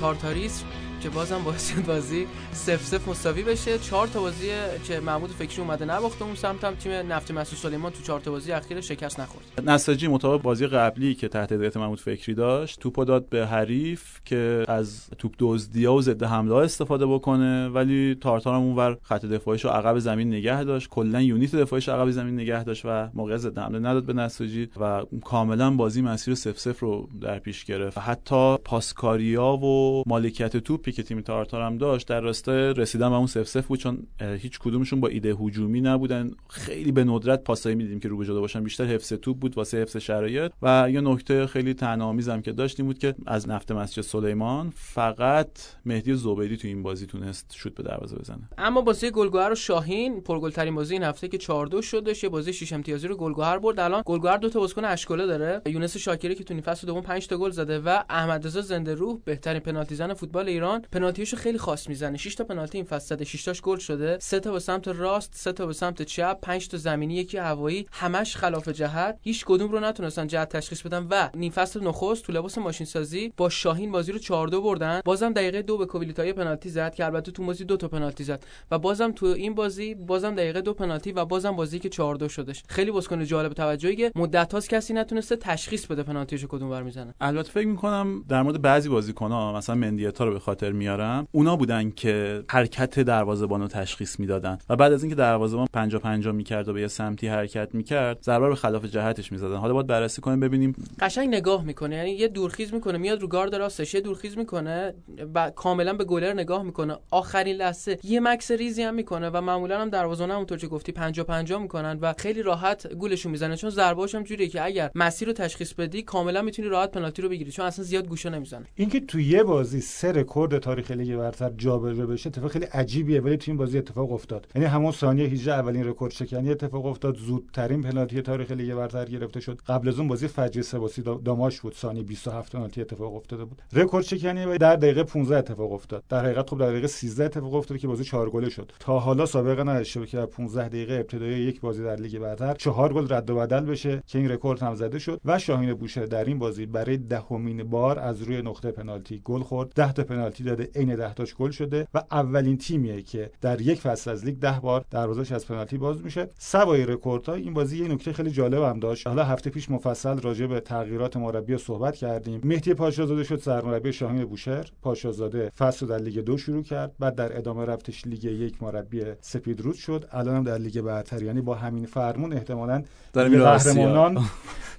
تارتاریسم که بازم باعث بازی سف سف مساوی بشه. چهار تا بازی که محمود فکری اومده نباخته اون سمت هم. تیم نفت مسعود سلیمان تو چهار تا بازی اخیر شکست نخورد. نساجی مطابق بازی قبلی که تحت هدایت محمود فکری داشت توپو داد به حریف که از توپ دزدیا و ضد حمله استفاده بکنه. ولی تارتار هم اونور خط دفاعیش رو عقب زمین نگه داشت. کلا یونیت دفاعیش عقب زمین نگه داشت و موقع ضد حمله نداد به نساجی و کاملا بازی مسیر سف سف رو در پیش گرفت. حتی پاسکاریا و مالکیت توپ که تیم تارتار هم داشت در راسته رسیدن به اون سف سف بود چون هیچ کدومشون با ایده هجومی نبودن. خیلی به ندرت پاسایی می‌دیدیم که رو به باشن. بیشتر حفظ توپ بود واسه حفظ شرایط. و یه نکته خیلی طعنه‌آمیزم که داشتیم بود که از نفت مسجد سلیمان فقط مهدی زبیدی تو این بازی تونست شوت به دروازه بزنه. اما بازی گلگهر و شاهین پرگلترین بازی این هفته که 4 2 شدش یه بازی 6 امتیازی رو گلگهر برد. الان گلگهر دو تا بازیکن اشکاله داره. یونس شاکری که تو فصل دوم 5 تا گل زده و احمد رضا زنده روح بهترین پنالتی زن فوتبال ایران. پنالتیشو خیلی خاص می‌زنه. 6 تا پنالتی این فصل زده 6 تاش گل شده. 3 تا به سمت راست 3 تا به سمت چپ 5 تا زمینی یکی هوایی. همش خلاف جهت. هیچ کدوم رو نتونستن جهت تشخیص بدن و نیم فصل نخست تو لباس ماشین سازی با شاهین بازی رو 4 2 بردن. بازم دقیقه دو به کویلیتای پنالتی زد که البته تو بازی دو تا پنالتی زد. و بازم تو این بازی بازم دقیقه دو پنالتی و بازم بازی که 4 2 شدش. خیلی بازیکن جالب توجهی که مدت هاست کسی نتونسته تشخیص بده پنالتیشو کدوم ور می‌زنه. البته فکر می‌کنم در مورد بعضی بازیکن‌ها مثلا مندیتا رو به خاطر ظاهر میارم اونا بودن که حرکت دروازه‌بان رو تشخیص می‌دادن و بعد از اینکه دروازه‌بان 50 50 می‌کرد و به یه سمتی حرکت می‌کرد ضربه رو خلاف جهتش می‌زدن. حالا باید بررسی کنیم ببینیم. قشنگ نگاه می‌کنه یعنی یه دورخیز می‌کنه میاد رو گارد راستش یه دورخیز می‌کنه و کاملا به گلر نگاه می‌کنه. آخرین لحظه یه مکث ریزی هم می‌کنه و معمولا هم دروازه‌بان همونطور که گفتی 50 50 می‌کنن و خیلی راحت گلشون می‌زنه. چون ضربه‌اش هم جوریه که اگر مسیر رو تشخیص بدی کاملا می‌تونی راحت پنالتی رو بگیری چون اصلا زیاد گوشه نمی‌زنه. اینکه تو یه بازی سه رکورد تاریخ لیگ برتر جابجا بشه اتفاق خیلی عجیبیه ولی تو این بازی اتفاق افتاد. یعنی همون ثانیه 18 اولین رکورد شکنی اتفاق افتاد زودترین پنالتی تاریخ لیگ برتر گرفته شد. قبل از اون بازی فجر سپاسی داماش بود ثانیه 27 پنالتی اتفاق افتاده بود. رکورد شکنی در دقیقه 15 اتفاق افتاد. در حقیقت خب در دقیقه 13 اتفاق افتاد که بازی 4 گله شد. تا حالا سابقه نداشته که 15 دقیقه ابتدایی یک بازی در لیگ برتر 4 گل رد و بدل بشه که این رکورد هم زده شد و شاهین بوشهر در این بازی برای دهمین بار از روی نقطه پنالتی گل خورد. 10 تا پنالتی داده عین 10 تاش گل شده و اولین تیمیه که در یک فصل از لیگ 10 بار دروازش از پنالتی باز میشه. سوای رکوردها این بازی یه نکته خیلی جالب هم داشت. حالا هفته پیش مفصل راجع به تغییرات مربی صحبت کردیم. مهدی پاشازاده شد سرمربی شاهین بوشهر. پاشازاده فصل در لیگ دو شروع کرد. بعد در ادامه رفتش لیگ یک مربی سپیدرود شد. الان هم در لیگ برتر. یعنی با همین فرمون احتمالاً داره قهرمانان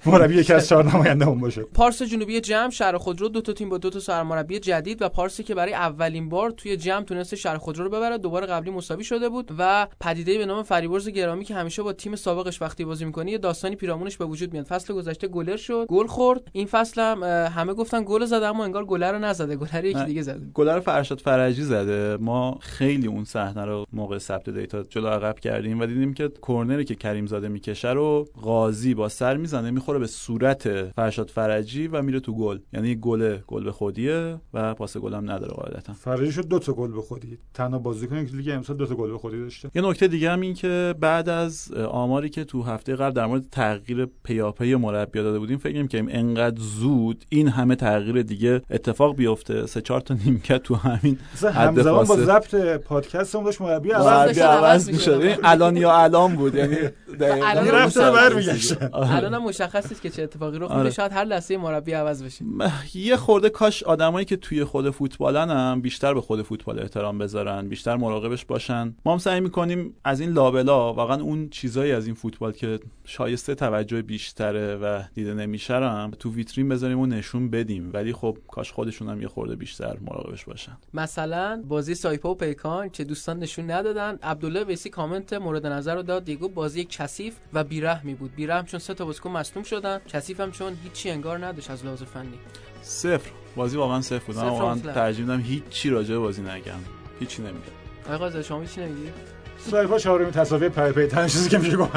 مربی یکی از چهار نماینده هم باشه. پارس جنوبی جم شهر خودرو دو تا تیم با دو تا سرمربی جدید و پارسی که برای اولین بار توی جم تونسته شهر خودرو رو ببره. دوباره قبلی مساوی شده بود و پدیده به نام فریبرز گرامی که همیشه با تیم سابقش وقتی بازی می‌کنه یه داستانی پیرامونش به وجود میاد. فصل گذشته گلر شد گل خورد. این فصل هم همه گفتن گل زده اما انگار گلر رو نزده. گلر یکی دیگه زده. گلر فرشاد فرجی زده. ما خیلی اون صحنه رو موقع ثبت data جلو عقب کردیم و دیدیم که کرنری که کریم زاده می‌کشه رو قاضی با سر می‌زنه می‌خوره به صورت فرشاد فرجی و میره تو گل. یعنی گل گل به خودیه و پاس گل هم نداره قاعدتا. فرجی شد دو تا گل به خودی. تنها بازیکن که لیگ امسال دو تا گل به خودی داشته. یه نکته دیگه هم این که بعد از آماری که تو هفته قبل در مورد تغییر پیاپی مربی داده بودیم فکر که انقدر زود این همه تغییر دیگه اتفاق بیفته. سه چهار تا نیمکت تو همین همزمان با ضبط پادکست هم داشت مربی عوض عوض می‌شد. الان یا الان بود. یعنی الان رفته برمیگشت الان مشخص نیست که چه اتفاقی رخ میده شاید هر لحظه مربی عوض بشه. یه خورده کاش آدمایی که توی خود فوتبالن هم بیشتر به خود فوتبال احترام بذارن بیشتر مراقبش باشن. ما هم سعی می‌کنیم از این لابلا واقعا اون چیزایی از این فوتبال که شایسته توجه بیشتره و دیده نمیشه هم تو ویترین بذاریم و نشون بدیم. ولی خب کاش خودشون هم یه خورده بیشتر مراقبش باشن. مثلا بازی سایپا و پیکان که دوستان نشون ندادن عبدالله ویسی کامنت مورد نظر رو داد دیگو بازی کثیف و بیرحمی بود. بیرحم چون سه تا بازیکن مصدوم شدن کثیف هم چون هیچی انگار نداشت از لحاظ فنی. صفر. بازی واقعا صفر بود. من واقعا ترجیح میدم هیچ راجع بازی نگم. هیچی نمیگم. آقا شما هیچی نمیگی؟ سایپا چهارمین تساوی پی پی تن چیزی که میشه گفت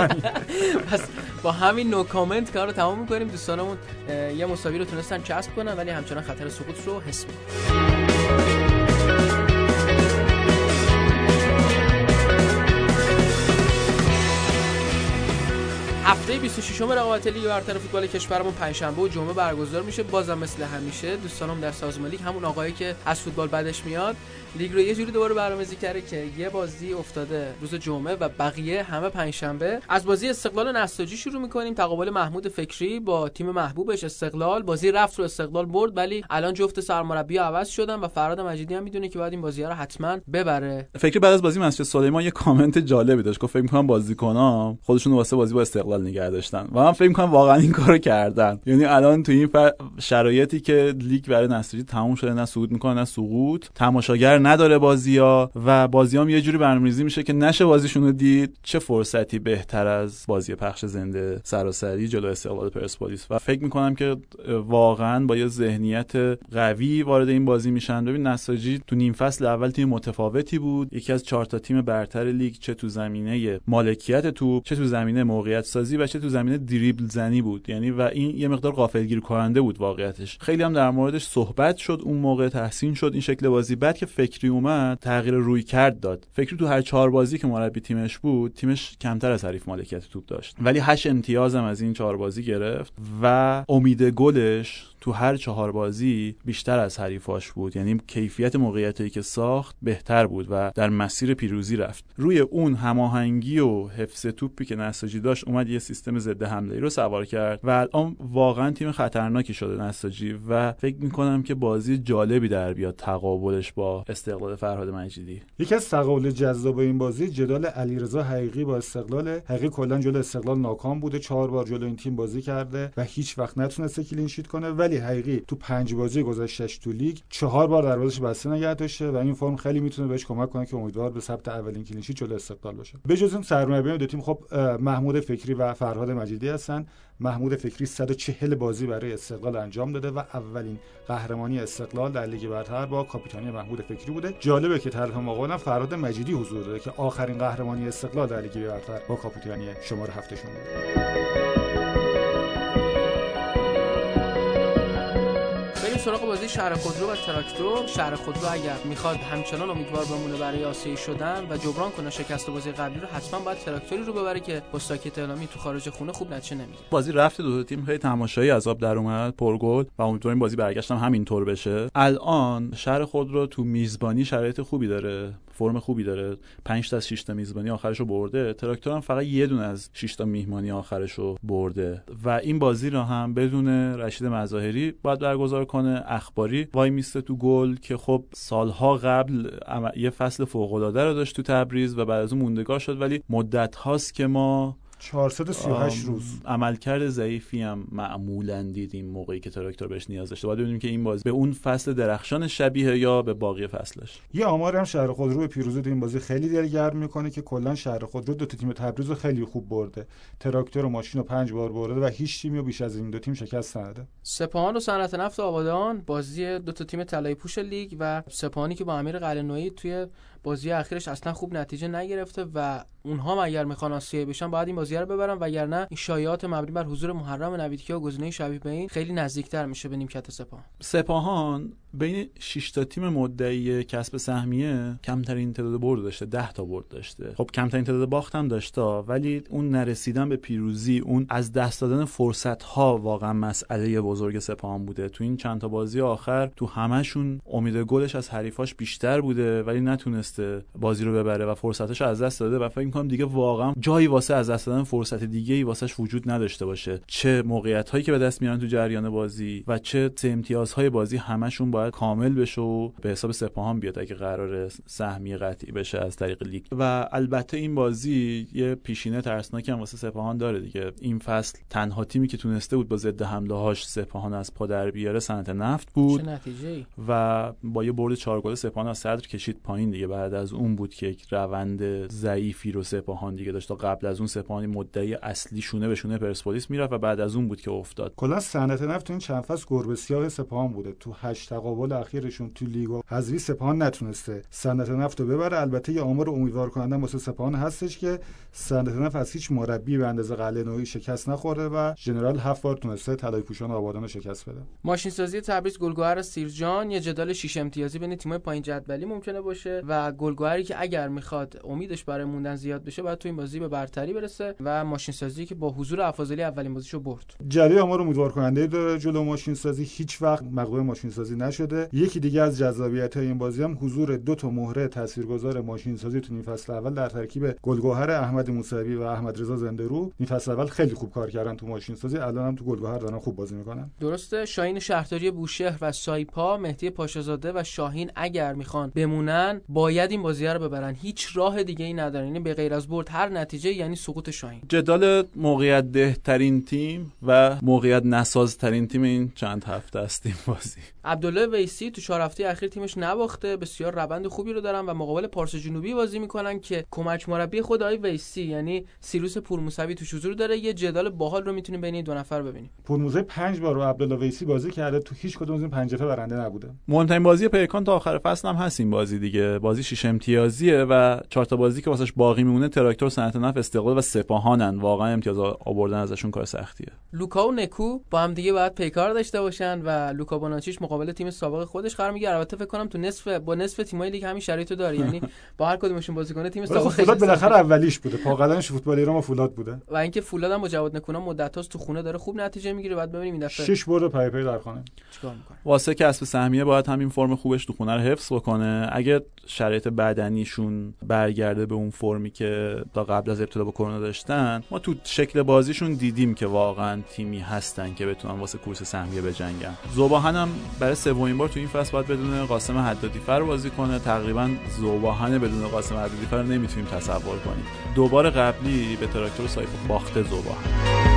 پس با همین نو کامنت کار رو تمام می‌کنیم. دوستانمون یه مساوی رو تونستن کسب کنن ولی همچنان خطر سقوط رو حس می‌کنن. هفته 26 رقابت لیگ برتر فوتبال کشورمون پنجشنبه و جمعه برگزار میشه بازم مثل همیشه. دوستانم در سازمان لیگ همون آقایی که از فوتبال بدش میاد. لیگ رو یه جوری دوباره برنامه‌ریزی کرده که یه بازی افتاده روز جمعه و بقیه همه پنجشنبه. از بازی استقلال نساجی شروع می‌کنیم. تقابل محمود فکری با تیم محبوبش استقلال. بازی رفت رو استقلال برد ولی الان جفت سرمربی عوض شدن و فرهاد مجیدی هم می‌دونه که باید این بازی رو حتما ببره. فکری بعد از بازی مسجد سلیمان یه کامنت جالبی داشت. گفت فکر می‌کنم بازیکن‌ها خودشون واسه بازی با استقلال نگه داشتن. و من فکر می‌کنم واقعا این کارو کردن. یعنی الان تو این شرایطی که لیگ برای نساجی تموم شده نه صعود می‌کنه نه سقوط. تماشاگر نداره بازی و بازی هم یه جوری برنامه‌ریزی میشه که نشه بازیشون رو دید. چه فرصتی بهتر از بازی پخش زنده سراسری جلو استقلال پرسپولیس. و فکر می‌کنم که واقعا با یه ذهنیت قوی وارد این بازی میشن. ببین نساجی تو نیم فصل اول تیم متفاوتی بود. یکی از چهار تا تیم برتر لیگ چه تو زمینه مالکیت توپ چه تو زمینه موقعیت سازی و چه تو زمینه دریبل زنی بود. یعنی و این یه مقدار غافلگیر کننده بود واقعیتش. خیلی هم در موردش صحبت شد اون موقع تحسین شد این شکل بازی. بعد که فکری اومد تغییر روی کرد داد. فکری تو هر چهار بازی که مربی تیمش بود تیمش کمتر از حریف مالکیت توپ داشت. ولی هشت امتیاز هم از این چهار بازی گرفت و امید گلش تو هر چهار بازی بیشتر از حریفاش بود. یعنی کیفیت موقعیتی که ساخت بهتر بود و در مسیر پیروزی رفت. روی اون هماهنگی و حفظ توپی که نساجی داشت اومد یه سیستم ضد حمله ای رو سوار کرد و الان واقعا تیم خطرناکی شده نساجی و فکر می‌کنم که بازی جالبی در بیاد تقابلش با استقلال فرهاد مجیدی. یکی از تقابل جذاب این بازی جدال علیرضا حقیقی با استقلال. حقیقی کلا جلو استقلال ناکام بوده چهار بار جلو این تیم بازی کرده و هیچ وقت نتونسته کلین شیت کنه ولی حقیقی. تو پنج بازی گذشتهش تو لیگ چهار بار دروازش بسته نگه داشته و این فرم خیلی می‌تونه بهش کمک کنه که امیدوار به ثبت اولین کلین شیت جلو استقلال باشه. بجز اون سرمربیان دو تیم خب محمود فکری و فرهاد مجیدی هستن. محمود فکری 140 بازی برای استقلال انجام داده و اولین قهرمانی استقلال در لیگ برتر با کاپیتانی محمود فکری بوده. جالبه که طرف مقابلم فرهاد مجیدی حضور داره که آخرین قهرمانی استقلال در لیگ برتر با کاپیتانی شماره هفتشون بوده. سراغ بازی شهر خودرو و تراکتور. شهر خودرو اگر می‌خواد همچنان امیدوار بمونه برای آسیایی شدن و جبران کنه شکست بازی قبلی رو حتما باید تراکتوری رو ببره که با ساکت تو خارج خونه خوب نتیجه نمی‌گیره. بازی رفت دو, دو تیم خیلی تماشایی عذاب در اومد پرگل و امیدواریم بازی برگشتم همینطور بشه. الان شهر خودرو تو میزبانی شرایط خوبی داره فرم خوبی داره. 5 تا از 6 تا میزبانی آخرش رو برده. تراکتور هم فقط یه دونه از 6 تا میهمانی آخرش رو برده. و این بازی رو هم بدون رشید مظاهری باید برگزار کنه. اخباری وای میسته تو گل که خب سالها قبل یه فصل فوق العاده رو داشت تو تبریز و بعد از اون موندگار شد ولی مدت هاست که ما 438 روز. عملکرد ضعیفی هم معمولا دیدیم موقعی که تراکتور بهش نیاز داشته. باید ببینیم که این بازی به اون فصل درخشان شبیه یا به باقی فصلش. یه آمار هم شهر خودرو به پیروزی تو این بازی خیلی دلگرم می‌کنه که کلا شهر خودرو دو تا تیم تبریز رو خیلی خوب برده. تراکتور و ماشین رو پنج بار برده و هیچ تیمی رو بیش از این دو تیم شکست نداده. سپاهان و صنعت نفت آبادان بازی دو تا تیم طلای پوش لیگ و سپاهانی که با امیر قلعه‌نویی توی بازی اخیرش اصلا خوب نتیجه نگرفته و اونها اگر می‌خوان آسیایی بشن باید این بازی رو ببرن وگرنه این شایعات مبنی بر حضور محرم نویدکیا و گزینه شبیه به این خیلی نزدیکتر میشه به نیمکت سپاهان. سپاهان بین 6 تا تیم مدعی کسب سهمیه کمترین تعداد برد داشته 10 تا برد داشته. خب کمترین تعداد باخت هم داشته ولی اون نرسیدن به پیروزی اون از دست دادن فرصت ها واقعا مسئله بزرگ سپاهان بوده. تو این چند تا بازی آخر تو همشون امید گلش از حریفاش بیشتر بوده ولی نتونسته بازی رو ببره و فرصتش از دست داده و فکر می‌کنم دیگه واقعا جایی واسه از دست دادن فرصت دیگه ای واسش وجود نداشته باشه. چه موقعیت هایی که به دست میارن تو جریان بازی و چه سه امتیازهای بازی همشون باید کامل بشه و به حساب سپاهان بیاد اگه قرار سهمی قطعی بشه از طریق لیگ. و البته این بازی یه پیشینه ترسناکی هم واسه سپاهان داره دیگه. این فصل تنها تیمی که تونسته بود با ضد حمله هاش سپاهان از پا در بیاره صنعت نفت بود. چه نتیجه و با یه برد 4 گل سپاهان از صدر کشید پایین دیگه. بعد از اون بود که یک روند ضعیفی رو سپاهان دیگه داشت تا قبل از اون سپاهان مدعی اصلی شونه به شونه پرسپولیس می‌رفت و بعد از اون بود که افتاد. کلا صنعت نفت تو این چند فصل گربه سیاه سپاهان بوده. تو هشت تقابل اخیرشون تو لیگ و حذفی سپاهان نتونسته صنعت نفت رو ببره. البته یه آمار امیدوار کننده واسه سپاهان هستش که صنعت نفت از هیچ مربی به اندازه قلعه نوعی شکست نخورده و ژنرال هفت بار تونسته طلای پوشان آبادان رو شکست بده. ماشین سازی تبریز گلگهر سیرجان. یه جدال 6 امتیازی بین تیم‌های پایین جدولی ممکنه باشه و گلگهری که اگر می‌خواد امیدش برای موندن زیاد بشه باید تو این بازی به برتری برسه و ماشین سازی که با حضور افاضلی اولین بازیشو برد. جری آمار امیدوار کننده داره جلو ماشین سازی هیچ وقت مغلوب ماشین سازی نشده. یکی دیگه از جذابیت های این بازی هم حضور دو تا مهره تاثیرگذار ماشین سازی تو این فصل اول در ترکیب گلگهر احمد موسوی و احمد رضا زنده رو این فصل اول خیلی خوب کار کردن تو ماشین سازی الان هم تو گلگهر دارن خوب بازی می‌کنن. درسته شاهین شهرداری بوشهر و سایپا مهدی پاشازاده و شاهین اگر می‌خوان بمونن باید این بازی رو ببرن. هیچ راه دیگه ای ندارن. یعنی به غیر از برد هر نتیجه یعنی سقوط شاهین. جدال موقعیت دهترین تیم و موقعیت نسازترین تیم این چند هفته است این بازی. عبدالله ویسی تو چهار هفته اخیر تیمش نباخته. بسیار روند خوبی رو دارن و مقابل پارس جنوبی بازی می‌کنن که کمک مربی خود آقای ویسی. یعنی سیروس پورموسوی تو حضور داره. یه جدال باحال رو می‌تونیم بین این دو نفر ببینیم. پورموسوی پنج بار با عبدالله ویسی بازی کرده. تو هیچ کدوم از این پنج برنده نبوده. مهمترین بازی پیکان تا آخر فصل هم هست این بازی دیگه. بازی شش امتیازیه و چهار تا بازی که واسش باقی میمونه تراکتور صنعت نفت استقلال و سپاهانن. واقعا امتیاز آوردن ازشون کار سختیه. لوکا و نکو با هم دیگه باید پیکار داشته باشن و لوکا بوناچیچ مقابل تیم سابق خودش قرار می‌گیره. البته فکر کنم تو نصف با نصف تیمای لیگ همین شرایطو داره. یعنی با هر کدومشون بازی کنه تیم سابق فولاد بالاخره اولیش بوده. پا قدمش فوتبال ایران فولاد بوده. و اینکه فولاد هم با جواد نکونا مدتاست تو خونه داره خوب نتیجه می‌گیره. بعد ببینیم این دفعه شش برد پای پای در خانه. چیکار می‌کنه. واسه کسب سهمیه باید همین فرم خوبش تو خونه رو حفظ بکنه. اگه شرایط بدنیشون برگرده به اون فرمی که تا قبل از ابتلا با کرونا داشتن ما تو شکل بازیشون دیدیم که واقعا تیمی هستن که بتونن واسه کورس سهمیه بجنگن. زوباهن هم برای سومین بار تو این فصل باید بدون قاسم حدادی فر بازی کنه. تقریبا زوباهن بدون قاسم حدادی فر نمی‌تونیم تصور کنیم. دوبار قبلی به تراکتور سایف باخته زوباهن.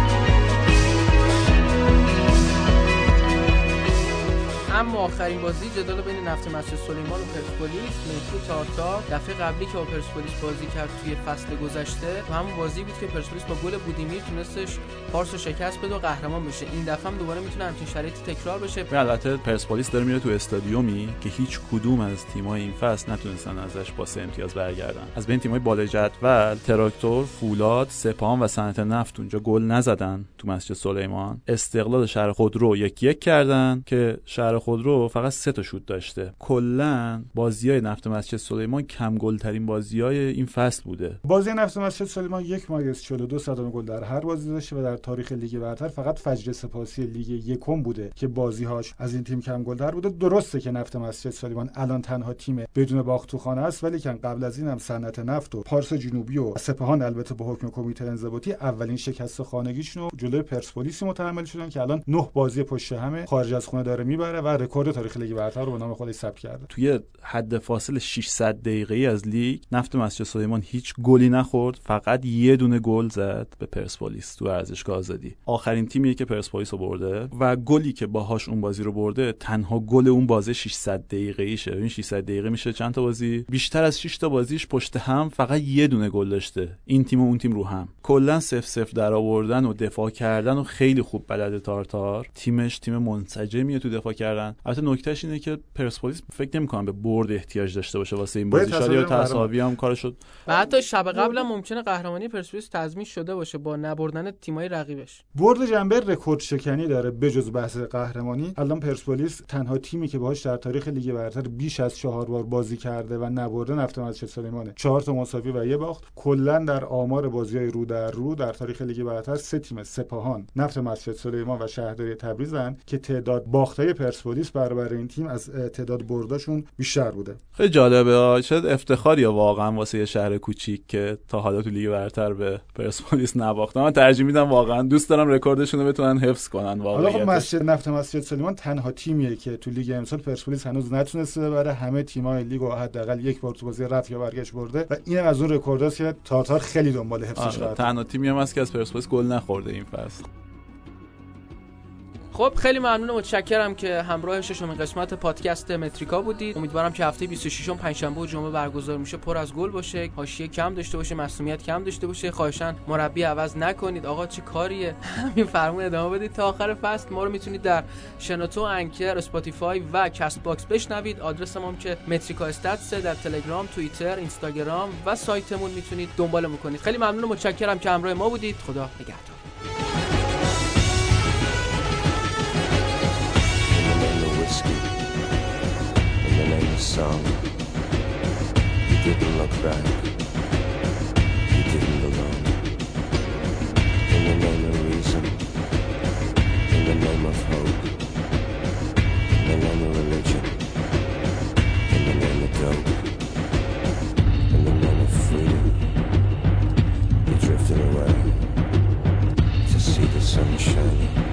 اما آخرین بازی جدال بین نفت مسجد سلیمان و پرسپولیس مترو تارتار دفعه قبلی که با پرسپولیس بازی کرد توی فصل گذشته و همون بازی بود که پرسپولیس با گل بودیمیر تونستش پارس رو شکست بده و قهرمان بشه. این دفعه هم دوباره می‌تونه همچین شرایطی تکرار بشه. البته پرسپولیس داره میره تو استادیومی که هیچ کدوم از تیم‌های این فصل نتونستن ازش با سه امتیاز برگردن. از بین تیم‌های بالای جدول تراکتور فولاد سپاهان و صنعت نفت اونجا گل نزدن تو مسجد سلیمان. استقلال شهر خودرو یک یک کردن که شهر خودرو فقط سه تا شوت داشته. کلا بازی نفت مسجد سلیمان کم گل ترین بازی های این فصل بوده. بازی نفت مسجد سلیمان یک ممیز 42 صدم گل در هر بازی داشته و در تاریخ لیگ برتر فقط فجر سپاسی لیگ یکم بوده که بازی هاش از این تیم کم گل تر بوده. درسته که نفت مسجد سلیمان الان تنها تیم بدون باخت تو خانه است ولی که قبل از این هم صنعت نفت و پارس جنوبی و سپاهان البته به حکم کمیته انضباطی اولین شکست خانگیشون رو جلوی پرسپولیس متحمل شدن که الان نه بازی پشت همه خارج از خونه داره می‌بره و رکورد تاریخ لیگ برتر رو به نام خودش ثبت کرده. توی حد فاصل 600 دقیقه از لیگ نفت مسجد سلیمان هیچ گلی نخورد فقط یه دونه گل زد به پرسپولیس تو ورزشگاه آزادی. آخرین تیمیه که پرسپولیس رو برده و گلی که باهاش اون بازی رو برده تنها گل اون بازی 600 دقیقه ایشه این 600 دقیقه میشه چند تا بازی؟ بیشتر از 6 تا بازیش پشت هم فقط یه دونه گل داشته. این تیم و اون تیم رو هم. کلا 0 0 در آوردن و دفاع کردن و خیلی خوب بلده تارتار. تیمش تیم منسجمیه تو دفاع کردن. البته نکتهش اینه که پرسپولیس فکر نمی‌کنم به برد احتیاج داشته باشه واسه این بازی. شاید یا تساوی هم کار شد و حتی شب قبل هم ممکنه قهرمانی پرسپولیس تضمین شده باشه با نبردن تیمای رقیبش. برد جنبه رکورد شکنی داره بجز بحث قهرمانی. الان پرسپولیس تنها تیمی که باهاش در تاریخ لیگ برتر بیش از چهار بار بازی کرده و نبرده نفت مسجد سلیمانه چهار تا مساوی و یه باخت. کلا در آمار بازی‌های رو در رو در تاریخ لیگ برتر سه تیم سپاهان نفت مسجد سلیمان و شهرداری تبریزن که تعداد باختای پرسپولیس برابر این تیم از تعداد برداشون بیشتر بوده. خیلی جالبه شاید افتخاری واقعا واسه یه شهر کوچیک که تا حالا تو لیگ برتر به پرسپولیس نباختن من ترجیح میدم واقعا دوست دارم رکوردشون رو بتونن حفظ کنن واقعا حالا خب مسجد نفت مسجد سلیمان تنها تیمیه که تو لیگ امسال پرسپولیس هنوز نتونسته ببره. همه تیم‌های لیگ و حداقل یک بار تو بازی رفت یا برگشت برده و این از اون رکورداست که تارتار خیلی دنبال حفظش آره. تنها تیمی هم هست که از پرسپولیس گل نخورده این فصل. خب خیلی ممنون و متشکرم که همراه ششمین قسمت پادکست متریکا بودید. امیدوارم که هفته 26 ام پنجشنبه و جمعه برگزار میشه پر از گل باشه حاشیه کم داشته باشه مصدومیت کم داشته باشه. خواهشا مربی عوض نکنید. آقا چه کاریه؟ همین فرمون ادامه بدید تا آخر فصل. ما رو می‌تونید در شنوتو Anchor Spotify و CastBox بشنوید. آدرس ما که متریکا stats در تلگرام توییتر اینستاگرام و سایتمون می‌تونید دنبال کنید. خیلی ممنون و متشکرم که همراه ما بودید. خدا نگهدار. the song. He didn't look back. He didn't belong. In the name of reason. In the name of hope. In the name of religion. In the name of dope. In the name of freedom. He drifted away to see the sun shining.